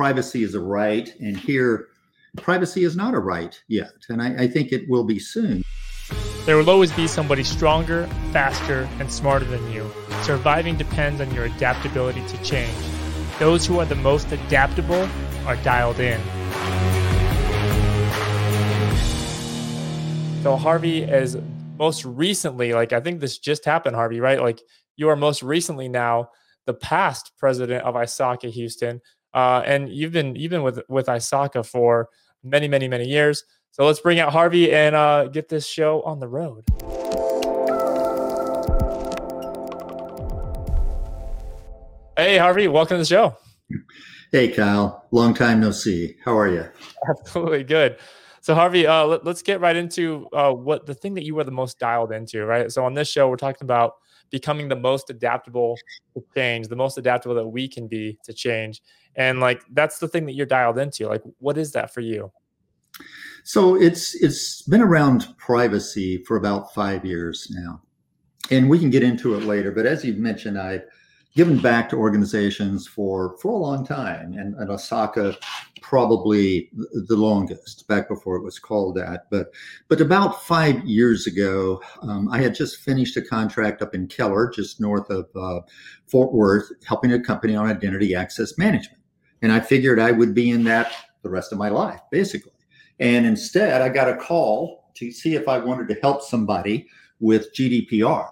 privacy is a right, and here, privacy is not a right yet. And I, I think it will be soon. There will always be somebody stronger, faster, and smarter than you. Surviving depends on your adaptability to change. Those who are the most adaptable are dialed in. So Harvey is most recently, like I think this just happened, Harvey, right? Like you are most recently now the past president of ISACA Houston, uh, and you've been you've been with with ISACA for many, many, many years. So let's bring out Harvey and uh, get this show on the road. Hey, Harvey, welcome to the show. Hey, Kyle. Long time no see. How are you? Absolutely good. So, Harvey, uh, let, us get right into uh, what the thing that you were the most dialed into, right? So, on this show, we're talking about becoming the most adaptable to change, the most adaptable that we can be to change. And like that's the thing that you're dialed into. Like, what is that for you? So it's it's been around privacy for about five years now. And we can get into it later, but as you've mentioned, I've given back to organizations for for a long time, and, and ISACA probably the longest back before it was called that. But but about five years ago, um, I had just finished a contract up in Keller, just north of uh, Fort Worth, helping a company on identity access management, and I figured I would be in that the rest of my life, basically. And instead, I got a call to see if I wanted to help somebody with GDPR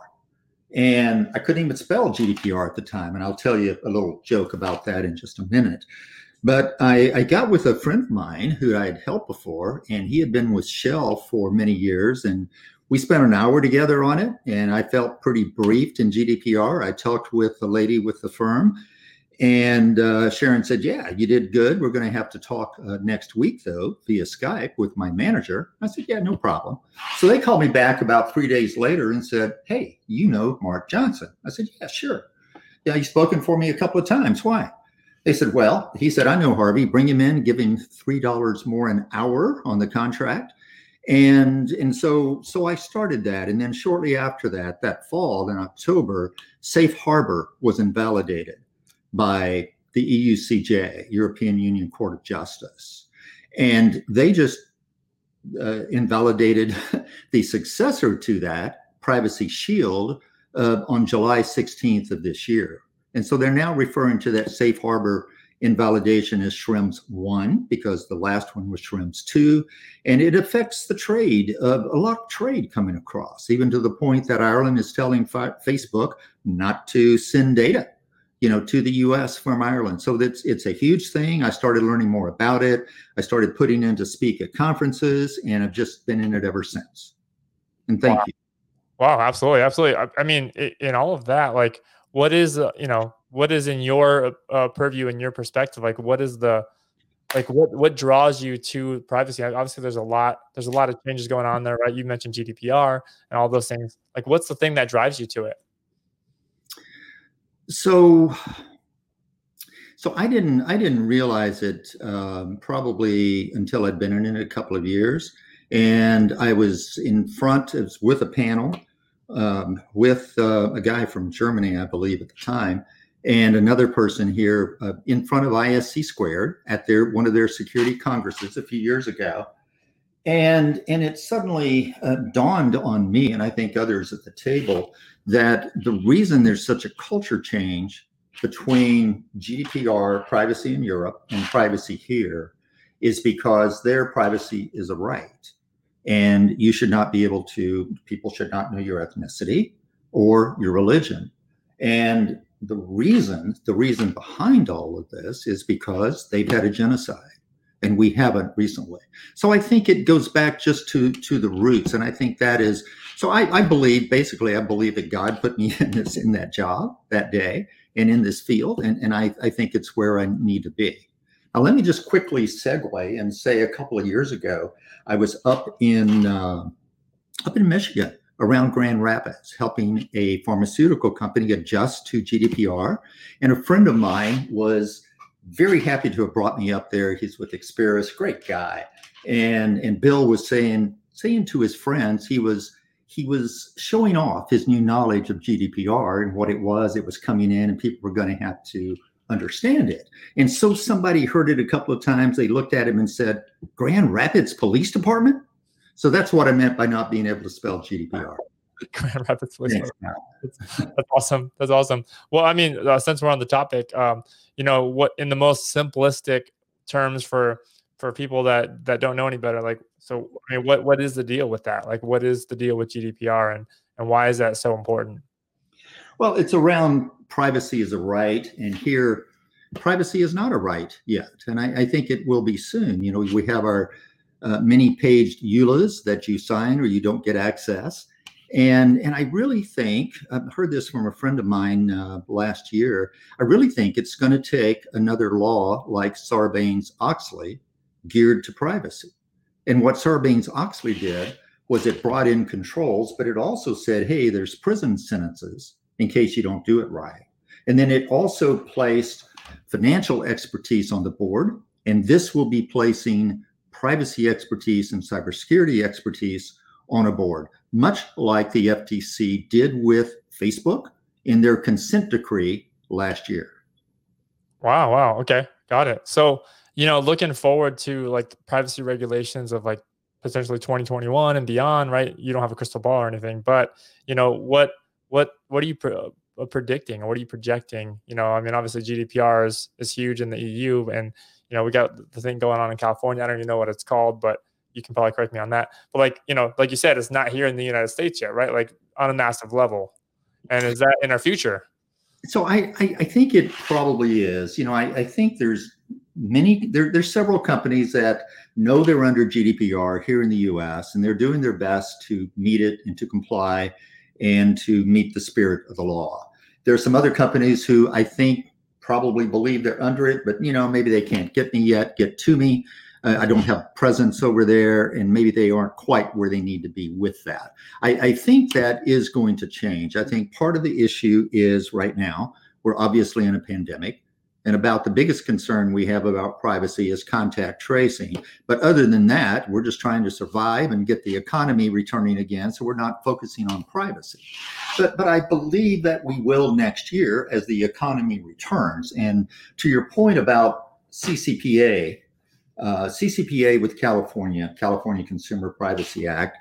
and I couldn't even spell GDPR at the time. And I'll tell you a little joke about that in just a minute. But I, I got with a friend of mine who I had helped before, and he had been with Shell for many years. And we spent an hour together on it, and I felt pretty briefed in GDPR. I talked with the lady with the firm, and uh, Sharon said, Yeah, you did good. We're going to have to talk uh, next week, though, via Skype with my manager. I said, Yeah, no problem. So they called me back about three days later and said, Hey, you know Mark Johnson. I said, Yeah, sure. Yeah, he's spoken for me a couple of times. Why? They said, Well, he said, I know Harvey. Bring him in, give him $3 more an hour on the contract. And and so so I started that. And then shortly after that, that fall in October, Safe Harbor was invalidated by the EUCJ, European Union Court of Justice. And they just uh, invalidated the successor to that, Privacy Shield, uh, on July 16th of this year. And so they're now referring to that safe harbor invalidation as Schrems 1 because the last one was Schrems 2. And it affects the trade, uh, a lot of trade coming across, even to the point that Ireland is telling Facebook not to send data you know, to the U.S. from Ireland. So it's it's a huge thing. I started learning more about it. I started putting in to speak at conferences, and I've just been in it ever since. And thank wow. you. Wow, absolutely, absolutely. I, I, mean, in all of that, like, what is uh, you know, what is in your uh, purview and your perspective? Like, what is the like what what draws you to privacy obviously there's a lot there's a lot of changes going on there right you mentioned gdpr and all those things like what's the thing that drives you to it so so I didn't I didn't realize it um, probably until I'd been in it a couple of years, and I was in front with a panel um, with uh, a guy from Germany, I believe at the time, and another person here uh, in front of ISC squared at their one of their security congresses a few years ago, and and it suddenly uh, dawned on me and I think others at the table that the reason there's such a culture change between GDPR, privacy in Europe, and privacy here is because their privacy is a right. And you should not be able to, people should not know your ethnicity or your religion. And the reason, the reason behind all of this is because they've had a genocide and we haven't recently. So I think it goes back just to to the roots, and I think that is. So I, I believe, basically, I believe that God put me in this in that job that day and in this field, and and I I think it's where I need to be. Now let me just quickly segue and say a couple of years ago I was up in uh, up in Michigan around Grand Rapids, helping a pharmaceutical company adjust to GDPR, and a friend of mine was very happy to have brought me up there. He's with Experis, great guy. And and Bill was saying saying to his friends, he was he was showing off his new knowledge of GDPR and what it was. It was coming in, and people were going to have to understand it. And so somebody heard it a couple of times. They looked at him and said, Grand Rapids Police Department? So that's what I meant by not being able to spell GDPR. Grand Rapids Police That's, awesome. That's awesome. Well, I mean, uh, since we're on the topic, um, you know, what in the most simplistic terms for for people that that don't know any better, like, so I mean, what what is the deal with that? Like, what is the deal with GDPR, and and why is that so important? Well, it's around privacy is a right, and here privacy is not a right yet, and I, I think it will be soon. You know, we have our uh, many paged EULAs that you sign or you don't get access. And, and I really think, I've heard this from a friend of mine uh, last year, I really think it's going to take another law like Sarbanes Oxley geared to privacy. And what Sarbanes Oxley did was it brought in controls, but it also said, hey, there's prison sentences in case you don't do it right. And then it also placed financial expertise on the board. And this will be placing privacy expertise and cybersecurity expertise on a board, much like the FTC did with Facebook in their consent decree last year. Wow, wow. Okay. Got it. So, you know, looking forward to like privacy regulations of like potentially 2021 and beyond, right? You don't have a crystal ball or anything, but you know, what what what are you pre- uh, predicting or what are you projecting? You know, I mean, obviously GDPR is is huge in the EU, and you know, we got the thing going on in California. I don't even know what it's called, but you can probably correct me on that. But like you know, like you said, it's not here in the United States yet, right? Like on a massive level, and is that in our future? So I I, I think it probably is. You know, I, I think there's many there, there's several companies that know they're under GDPR here in the US and they're doing their best to meet it and to comply and to meet the spirit of the law. There are some other companies who I think probably believe they're under it, but you know maybe they can't get me yet, get to me. Uh, I don't have presence over there, and maybe they aren't quite where they need to be with that. I, I think that is going to change. I think part of the issue is right now we're obviously in a pandemic. And about the biggest concern we have about privacy is contact tracing. But other than that, we're just trying to survive and get the economy returning again. So we're not focusing on privacy. But, but I believe that we will next year as the economy returns. And to your point about CCPA, uh, CCPA with California, California Consumer Privacy Act,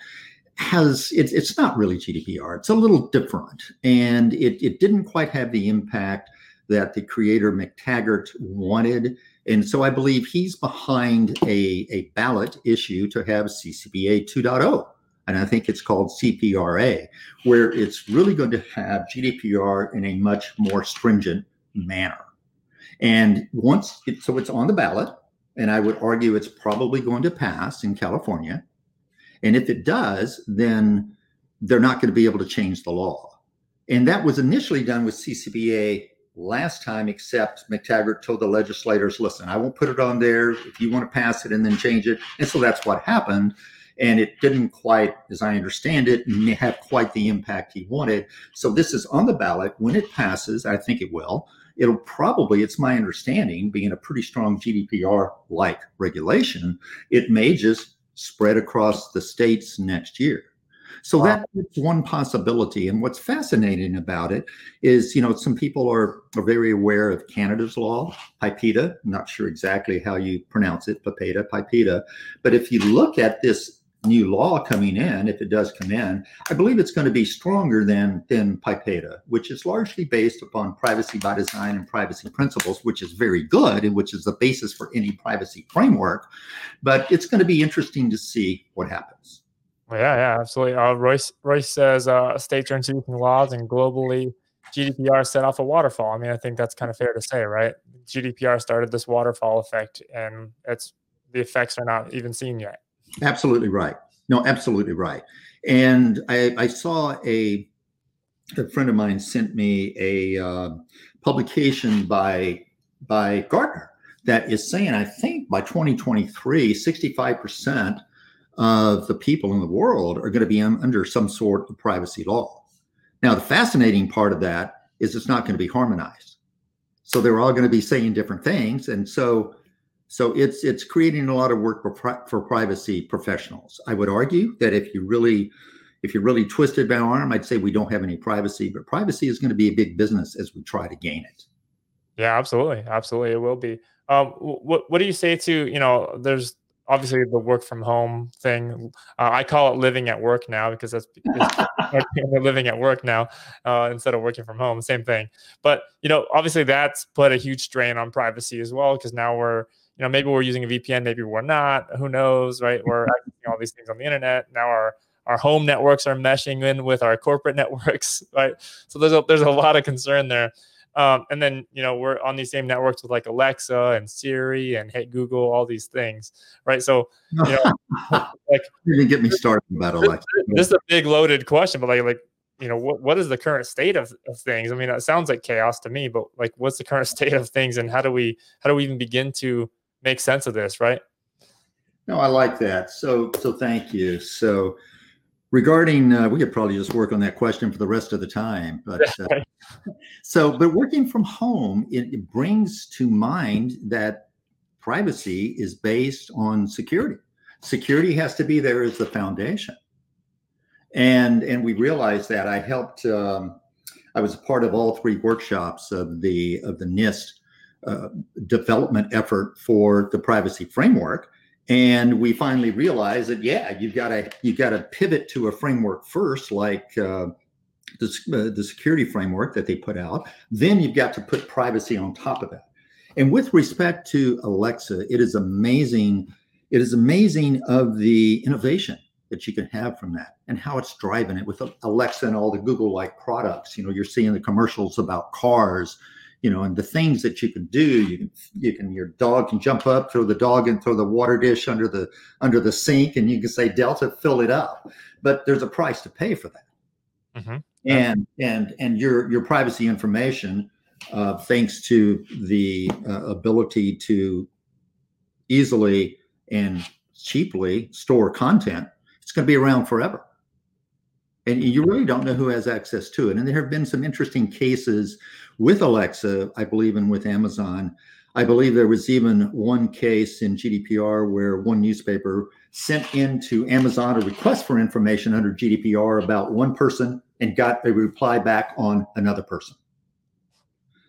has it's it's not really GDPR. It's a little different, and it it didn't quite have the impact that the creator McTaggart wanted. And so I believe he's behind a, a ballot issue to have CCPA 2.0. And I think it's called CPRA, where it's really going to have GDPR in a much more stringent manner. And once, it, so it's on the ballot, and I would argue it's probably going to pass in California. And if it does, then they're not going to be able to change the law. And that was initially done with CCPA last time, except McTaggart told the legislators, listen, I won't put it on there if you want to pass it and then change it. And so that's what happened. And it didn't quite, as I understand it, have quite the impact he wanted. So this is on the ballot. When it passes, I think it will. It'll probably, it's my understanding, being a pretty strong GDPR like regulation, it may just spread across the states next year. So wow. that's one possibility. And what's fascinating about it is, you know, some people are, are very aware of Canada's law, PIPEDA. I'm not sure exactly how you pronounce it, PIPEDA, PIPEDA. But if you look at this new law coming in, if it does come in, I believe it's going to be stronger than, than PIPEDA, which is largely based upon privacy by design and privacy principles, which is very good and which is the basis for any privacy framework. But it's going to be interesting to see what happens. Yeah, yeah, absolutely. Uh, Royce Royce says uh, states are introducing laws, and globally, GDPR set off a waterfall. I mean, I think that's kind of fair to say, right? GDPR started this waterfall effect, and it's the effects are not even seen yet. Absolutely right. No, absolutely right. And I, I saw a a friend of mine sent me a uh, publication by by Gartner that is saying I think by 2023, 65 percent of the people in the world are going to be under some sort of privacy law. Now, the fascinating part of that is it's not going to be harmonized. So they're all going to be saying different things, and so so it's it's creating a lot of work for for privacy professionals. I would argue that if you really if you really twisted my arm, I'd say we don't have any privacy, but privacy is going to be a big business as we try to gain it. Yeah, absolutely, absolutely, it will be. Um, what what do you say to you know? There's obviously the work from home thing. Uh, I call it living at work now because that's we're living at work now uh, instead of working from home. Same thing. But you know, obviously that's put a huge strain on privacy as well because now we're you know maybe we're using a VPN, maybe we're not. Who knows, right? We're accessing all these things on the internet now. Our our home networks are meshing in with our corporate networks, right? So there's a, there's a lot of concern there. Um, and then you know we're on these same networks with like Alexa and Siri and Hey Google, all these things, right? So you know, like you get me started about Alexa. This is a big loaded question, but like like you know what what is the current state of, of things? I mean, it sounds like chaos to me, but like what's the current state of things, and how do we how do we even begin to make sense of this, right? No, I like that. So so thank you. So regarding uh, we could probably just work on that question for the rest of the time but uh, so but working from home it, it, brings to mind that privacy is based on security security has to be there as the foundation and and we realized that i helped um, i was a part of all three workshops of the of the nist uh, development effort for the privacy framework. And we finally realized that yeah you've got to you've got to pivot to a framework first like uh, the, uh, the security framework that they put out. Then you've got to put privacy on top of that. And with respect to alexa it is amazing it is amazing of the innovation that you can have from that and how it's driving it with alexa and all the google like products. You know you're seeing the commercials about cars you know, and the things that you can do, you can, you can, your dog can jump up, throw the dog and throw the water dish under the, under the sink and you can say, Delta, fill it up. But there's a price to pay for that. Mm-hmm. And, and, and your, your privacy information, uh, thanks to the uh, ability to easily and cheaply store content, it's going to be around forever and you really don't know who has access to it. And there have been some interesting cases with Alexa, I believe, and with Amazon. I believe there was even one case in GDPR where one newspaper sent into Amazon a request for information under GDPR about one person and got a reply back on another person.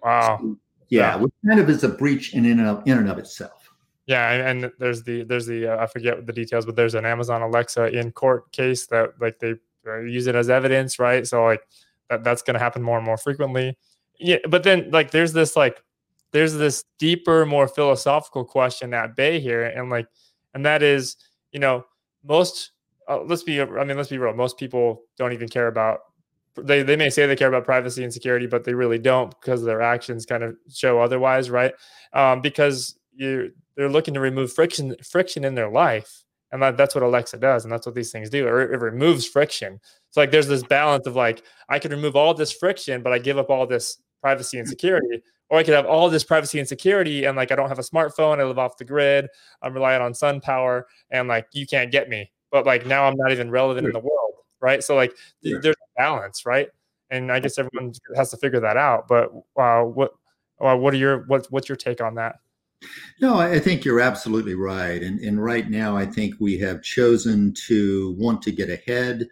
Wow. So, yeah, yeah, which kind of is a breach in and of, in and of itself. Yeah, and there's the there's the uh, I forget the details, but there's an Amazon Alexa in court case that like they use it as evidence, right? So like that, that's going to happen more and more frequently. Yeah, but then like there's this like there's this deeper, more philosophical question at bay here, and like, and that is, you know, most uh, let's be, I mean, let's be real. Most people don't even care about. They they may say they care about privacy and security, but they really don't because their actions kind of show otherwise, right? Um, because you they're looking to remove friction friction in their life and that, that's what alexa does and that's what these things do it, it removes friction so like there's this balance of like i could remove all this friction but i give up all this privacy and security or i could have all this privacy and security and like i don't have a smartphone i live off the grid i'm relying on sun power and like you can't get me but like now i'm not even relevant in the world right so like th- there's a balance right and i guess everyone has to figure that out but uh, what uh, what are your what, what's your take on that no, I think you're absolutely right. And, and right now, I think we have chosen to want to get ahead.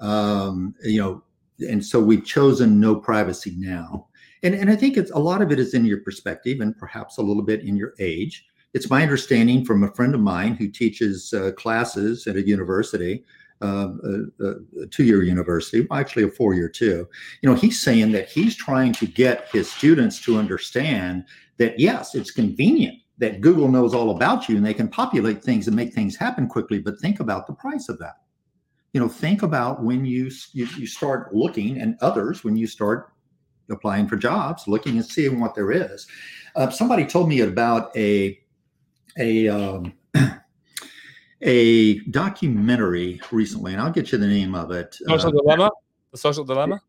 Um, you know, and so we've chosen no privacy now. And, and I think it's a lot of it is in your perspective and perhaps a little bit in your age. It's my understanding from a friend of mine who teaches uh, classes at a university, uh, a, a two-year university, actually a four-year too. You know, he's saying that he's trying to get his students to understand that yes, it's convenient that Google knows all about you and they can populate things and make things happen quickly, but think about the price of that. You know, think about when you you, you start looking and others when you start applying for jobs, looking and seeing what there is. Uh, somebody told me about a a um, a documentary recently, and I'll get you the name of it. Social uh, dilemma. The social dilemma.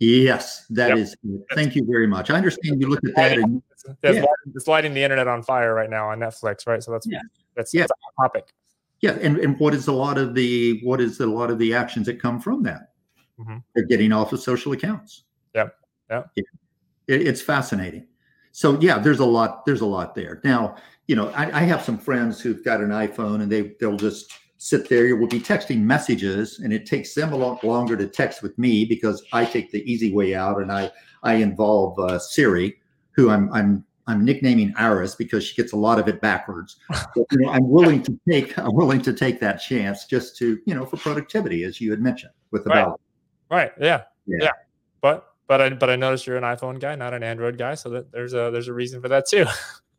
Yes, that yep. is. Thank you very much. I understand you look at that. And, yeah. it's lighting the internet on fire right now on Netflix, right? So that's yeah. that's, yeah. that's a topic. Yeah, and, and what is a lot of the what is a lot of the actions that come from that? Mm-hmm. They're getting off of social accounts. Yeah, yeah. It, it's fascinating. So yeah, there's a lot. There's a lot there. Now, you know, I, I have some friends who've got an iPhone and they they'll just sit there. You will be texting messages, and it takes them a lot longer to text with me because I take the easy way out and I I involve uh, Siri who I'm I'm I'm nicknaming Iris because she gets a lot of it backwards. But, you know, I'm willing to take I'm willing to take that chance just to you know for productivity, as you had mentioned with the right. ballot. Right. Yeah. yeah. yeah. But but I but I noticed you're an iPhone guy, not an Android guy, so that there's a there's a reason for that too.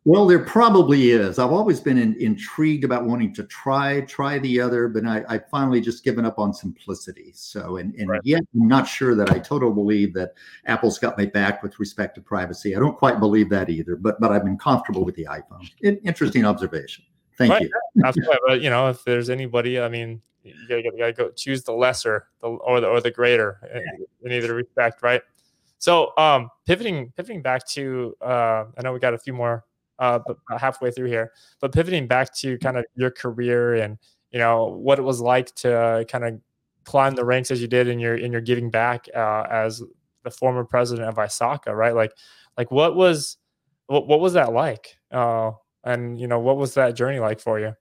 Well, there probably is. I've always been in, intrigued about wanting to try try the other, but I, I finally just given up on simplicity. So, and, and right. yet I'm not sure that I totally believe that Apple's got my back with respect to privacy. I don't quite believe that either, but but I've been comfortable with the iPhone. It, interesting observation. Thank right. you. Absolutely. but you know, if there's anybody, I mean, you gotta, you gotta go choose the lesser, the, or the or the greater eh, in either respect, right? So, um, pivoting pivoting back to, uh, I know we got a few more uh, halfway through here. But pivoting back to kind of your career and you know what it was like to kind of climb the ranks as you did in your in your giving back uh, as the former president of ISACA, right? Like, like what was what, what was that like? Uh, and you know what was that journey like for you?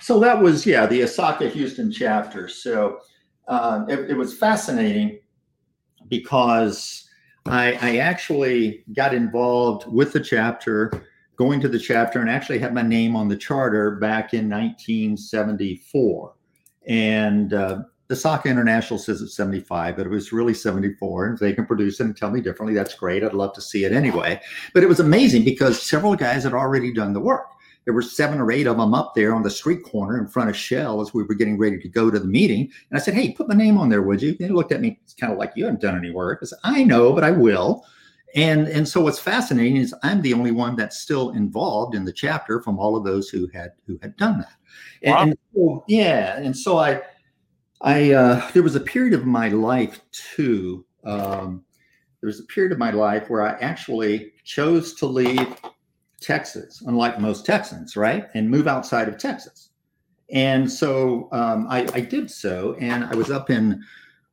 So that was yeah the ISACA Houston chapter. So uh, it, it was fascinating because I, I actually got involved with the chapter, going to the chapter, and actually had my name on the charter back in 1974. And uh, the ISACA International says it's 75, but it was really 74. And if they can produce it and tell me differently, that's great. I'd love to see it anyway. But it was amazing because several guys had already done the work there were seven or eight of them up there on the street corner in front of Shell as we were getting ready to go to the meeting. And I said, Hey, put my name on there, would you? And they looked at me it's kind of like, You haven't done any work. I said, I know, but I will. And, and so what's fascinating is I'm the only one that's still involved in the chapter from all of those who had who had done that. And, wow. and so, yeah, and so I I uh, there was a period of my life too. Um, there was a period of my life where I actually chose to leave Texas, unlike most Texans, right? And move outside of Texas. And so um, I, I, did so. And I was up in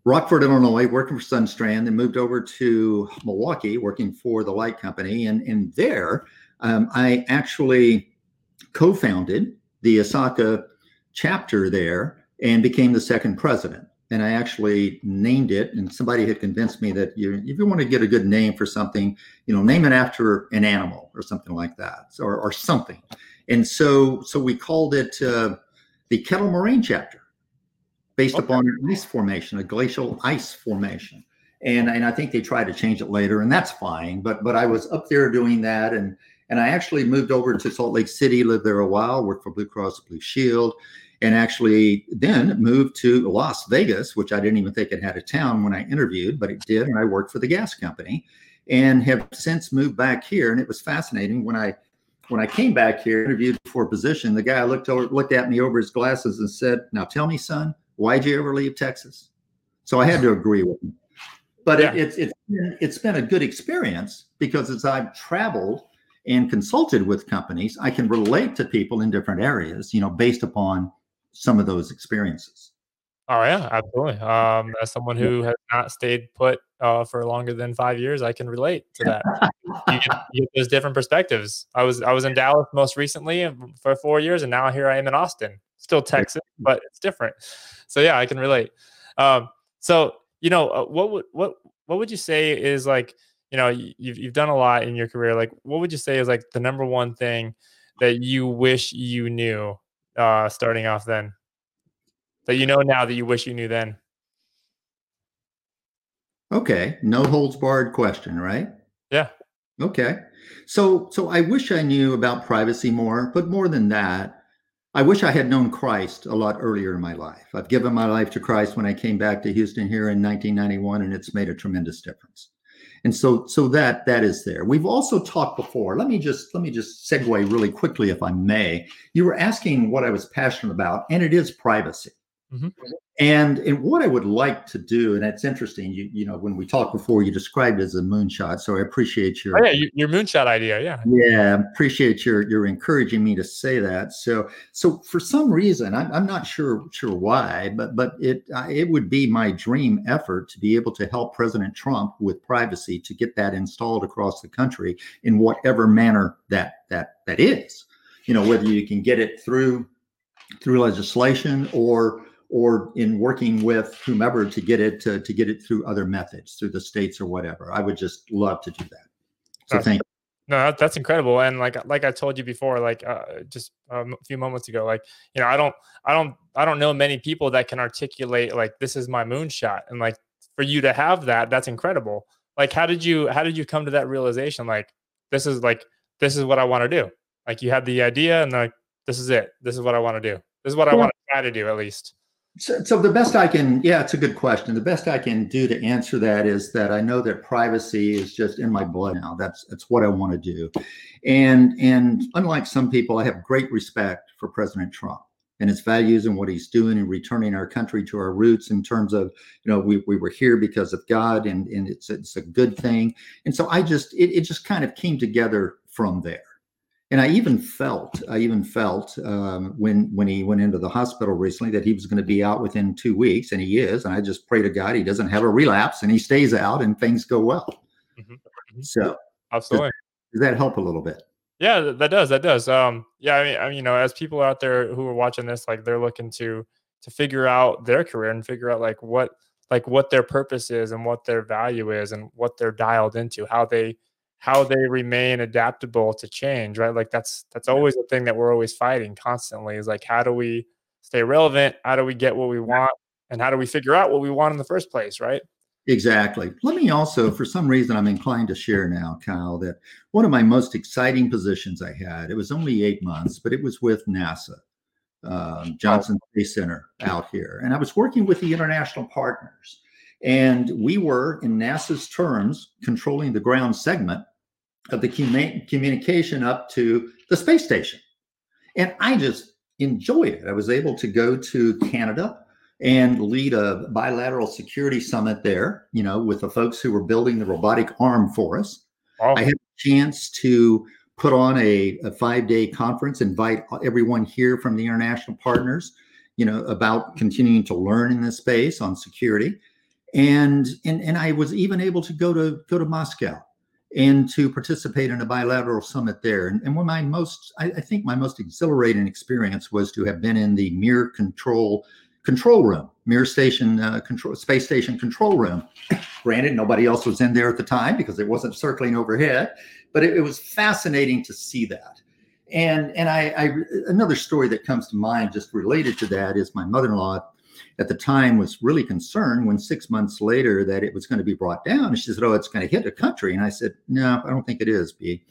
Rockford, Illinois, working for Sundstrand, then moved over to Milwaukee, working for the light company. And, and there, um, I actually co founded the ISACA chapter there and became the second president and I actually named it. And somebody had convinced me that you, if you want to get a good name for something, you know, name it after an animal or something like that, or, or something. And so, so we called it uh, the Kettle Moraine chapter, based okay. upon an ice formation, a glacial ice formation. And and I think they tried to change it later, and that's fine. But but I was up there doing that, and and I actually moved over to Salt Lake City, lived there a while, worked for Blue Cross Blue Shield, and actually then moved to Las Vegas, which I didn't even think it had a town when I interviewed, but it did. And I worked for the gas company and have since moved back here. And it was fascinating when I when I came back here, interviewed for a position, the guy looked over, looked at me over his glasses and said, Now tell me, son, why'd you ever leave Texas? So I had to agree with him. But yeah. it, it's it's been, it's been a good experience because as I've traveled and consulted with companies, I can relate to people in different areas, you know, based upon some of those experiences. Oh yeah, absolutely. Um, as someone who has not stayed put uh, for longer than five years, I can relate to that. you, get, you get those different perspectives. I was I was in Dallas most recently for four years, and now here I am in Austin, still Texas, but it's different. So yeah, I can relate. Um, so you know, uh, what would what what would you say is like you know you've you've done a lot in your career. Like, what would you say is like the number one thing that you wish you knew uh, starting off then that you know now that you wish you knew then? Okay, no holds barred question, right? Yeah. Okay. So so I wish I knew about privacy more, but more than that, I wish I had known Christ a lot earlier in my life. I've given my life to Christ when I came back to Houston here in 1991 and it's made a tremendous difference and so so that that is there. We've also talked before let me just let me just segue really quickly if i may. You were asking what i was passionate about and it is privacy mm-hmm. And and what I would like to do, and it's interesting. You you know when we talked before, you described it as a moonshot. So I appreciate your oh, yeah your moonshot idea. Yeah, yeah, appreciate your your encouraging me to say that. So so for some reason, I'm, I'm not sure sure why, but but it uh, it would be my dream effort to be able to help President Trump with privacy to get that installed across the country in whatever manner that that that is. You know whether you can get it through through legislation or or in working with whomever to get it to, to get it through other methods, through the states or whatever. I would just love to do that. So thank you. No, that's incredible. And like like I told you before, like uh, just um, a few moments ago, like you know, I don't I don't I don't know many people that can articulate like this is my moonshot, and like for you to have that, that's incredible. Like, how did you how did you come to that realization? Like, this is like this is what I want to do. Like, you had the idea, and like this is it. This is what I want to do. This is what yeah. I want to try to do at least. So, so, the best I can, yeah, it's a good question. The best I can do to answer that is that I know that privacy is just in my blood now. That's that's what I want to do, and and unlike some people, I have great respect for President Trump and his values and what he's doing and returning our country to our roots in terms of you know we, we were here because of God and and it's it's a good thing. And so I just it, it just kind of came together from there and I even felt, I even felt um, when when he went into the hospital recently that he was going to be out within two weeks, and he is. And I just pray to God he doesn't have a relapse and he stays out and things go well. Mm-hmm. mm-hmm. So, absolutely, does, does, that help a little bit? Yeah, that does. That does. Um, yeah, I mean, I mean, you know, as people out there who are watching this, like they're looking to to figure out their career and figure out like what like what their purpose is and what their value is and what they're dialed into, how they how they remain adaptable to change, right? Like that's that's always a thing that we're always fighting constantly is like how do we stay relevant? How do we get what we want? And how do we figure out what we want in the first place, right? Exactly. Let me also, for some reason, I'm inclined to share now, Kyle, that one of my most exciting positions I had, it was only eight months, but it was with NASA, um, Johnson Space Center out here. And I was working with the international partners. And we were, in NASA's terms, controlling the ground segment of the communication up to the space station. And I just enjoyed it. I was able to go to Canada and lead a bilateral security summit there, you know, with the folks who were building the robotic arm for us. Oh. I had a chance to put on a, a five day conference, invite everyone here from the international partners, you know, about continuing to learn in this space on security. And, and, and I was even able to go to go to Moscow and to participate in a bilateral summit there. And, and one of my most, I, I, think my most exhilarating experience was to have been in the Mir control control room, Mir station uh, control space station control room. Granted, nobody else was in there at the time because it wasn't circling overhead, but it, it was fascinating to see that. And and I, I another story that comes to mind just related to that is my mother-in-law at the time was really concerned when six months later that it was going to be brought down. And she said, "Oh, it's going to hit a country." And I said, "No, I don't think it is, B,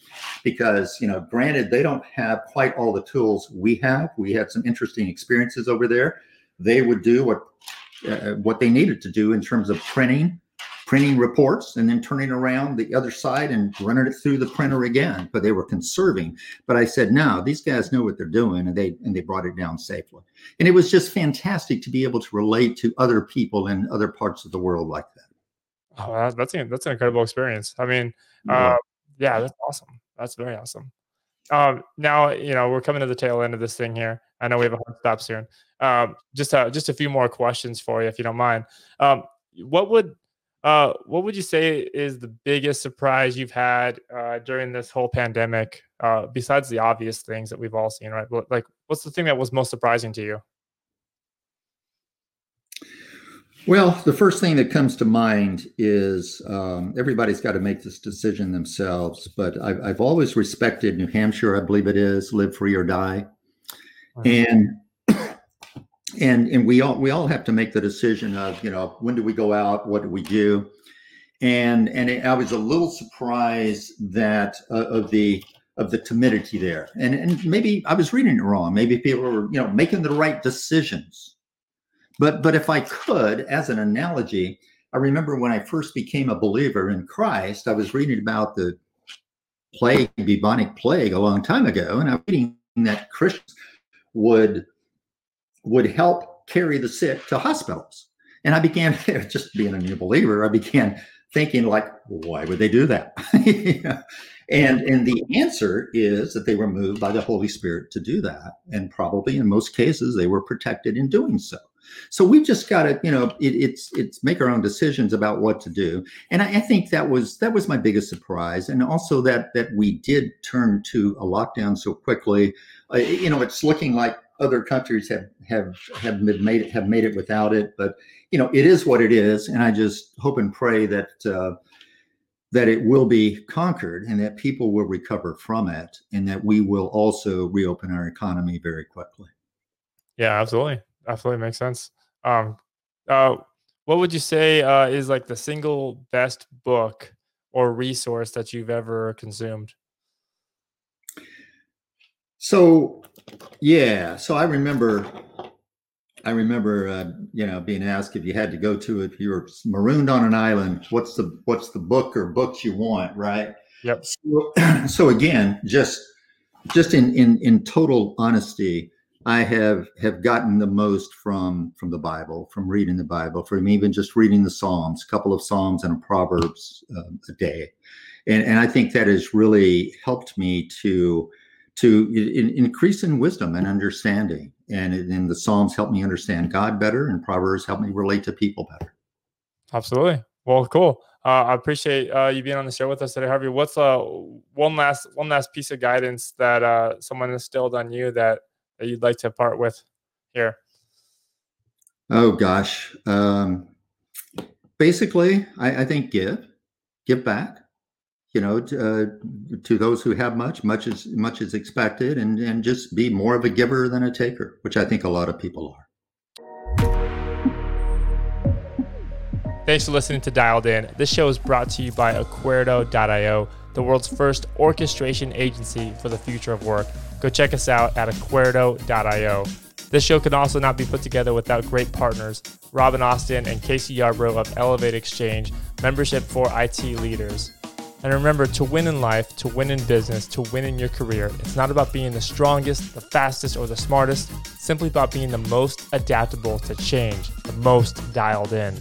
because you know, granted, they don't have quite all the tools we have. We had some interesting experiences over there. They would do what uh, what they needed to do in terms of printing printing reports and then turning around the other side and running it through the printer again. But they were conserving. But I said, no, these guys know what they're doing, and they and they brought it down safely. And it was just fantastic to be able to relate to other people in other parts of the world like that. Oh, that's an, that's an incredible experience. I mean, uh, yeah, that's awesome. That's very awesome. Um, now you know we're coming to the tail end of this thing here. I know we have a hard stop soon. Um, just uh, just a few more questions for you, if you don't mind. Um, what would uh, what would you say is the biggest surprise you've had uh, during this whole pandemic, uh, besides the obvious things that we've all seen, right? Like, what's the thing that was most surprising to you? Well, the first thing that comes to mind is um, everybody's got to make this decision themselves. But I've, I've, always respected New Hampshire, I believe it is, live free or die. And and and we all we all have to make the decision of you know when do we go out? What do we do? And and it, i was a little surprised that uh, of the of the timidity there. And and maybe i was reading it wrong. Maybe people were you know making the right decisions. But but if i could as an analogy i remember when i first became a believer in christ i was reading about the plague bubonic plague a long time ago and i was reading that christians would would help carry the sick to hospitals. And I began, just being a new believer, I began thinking like, why would they do that? And and the answer is that they were moved by the Holy Spirit to do that, and probably in most cases they were protected in doing so. So we've just got to, you know, it, it's it's make our own decisions about what to do. And I, I, think that was that was my biggest surprise, and also that that we did turn to a lockdown so quickly. Uh, you know, it's looking like other countries have have have made it have made it without it. But you know, it is what it is, and I just hope and pray that uh, that it will be conquered and that people will recover from it and that we will also reopen our economy very quickly. Yeah, absolutely. Absolutely makes sense. Um, uh, what would you say uh, is like the single best book or resource that you've ever consumed? So, yeah. So I remember I remember, uh, you know, being asked if you had to go to if you were marooned on an island, what's the what's the book or books you want, right? Yep. So, so again, just just in in in total honesty, I have have gotten the most from from the Bible, from reading the Bible, from even just reading the Psalms, a couple of Psalms and a Proverbs uh, a day, and and I think that has really helped me to to in, increase in wisdom and understanding. And in the Psalms help me understand God better, and Proverbs help me relate to people better. Absolutely. Well, cool. Uh, I appreciate uh, you being on the show with us today, Harvey. What's uh, one last one last piece of guidance that uh, someone instilled on you that, that you'd like to part with here? Oh gosh, um, basically, I, I think give, give back you know, to, uh, to those who have much, much is much is expected, and and just be more of a giver than a taker, which I think a lot of people are. Thanks for listening to Dialed In. This show is brought to you by Acuerdo.io, the world's first orchestration agency for the future of work. Go check us out at Acuerdo.io. This show could also not be put together without great partners, Robin Austin and Casey Yarbrough of Elevate Exchange, membership for IT leaders. And remember to win in life, to win in business, to win in your career, it's not about being the strongest, the fastest, or the smartest. It's simply about being the most adaptable to change, the most dialed in.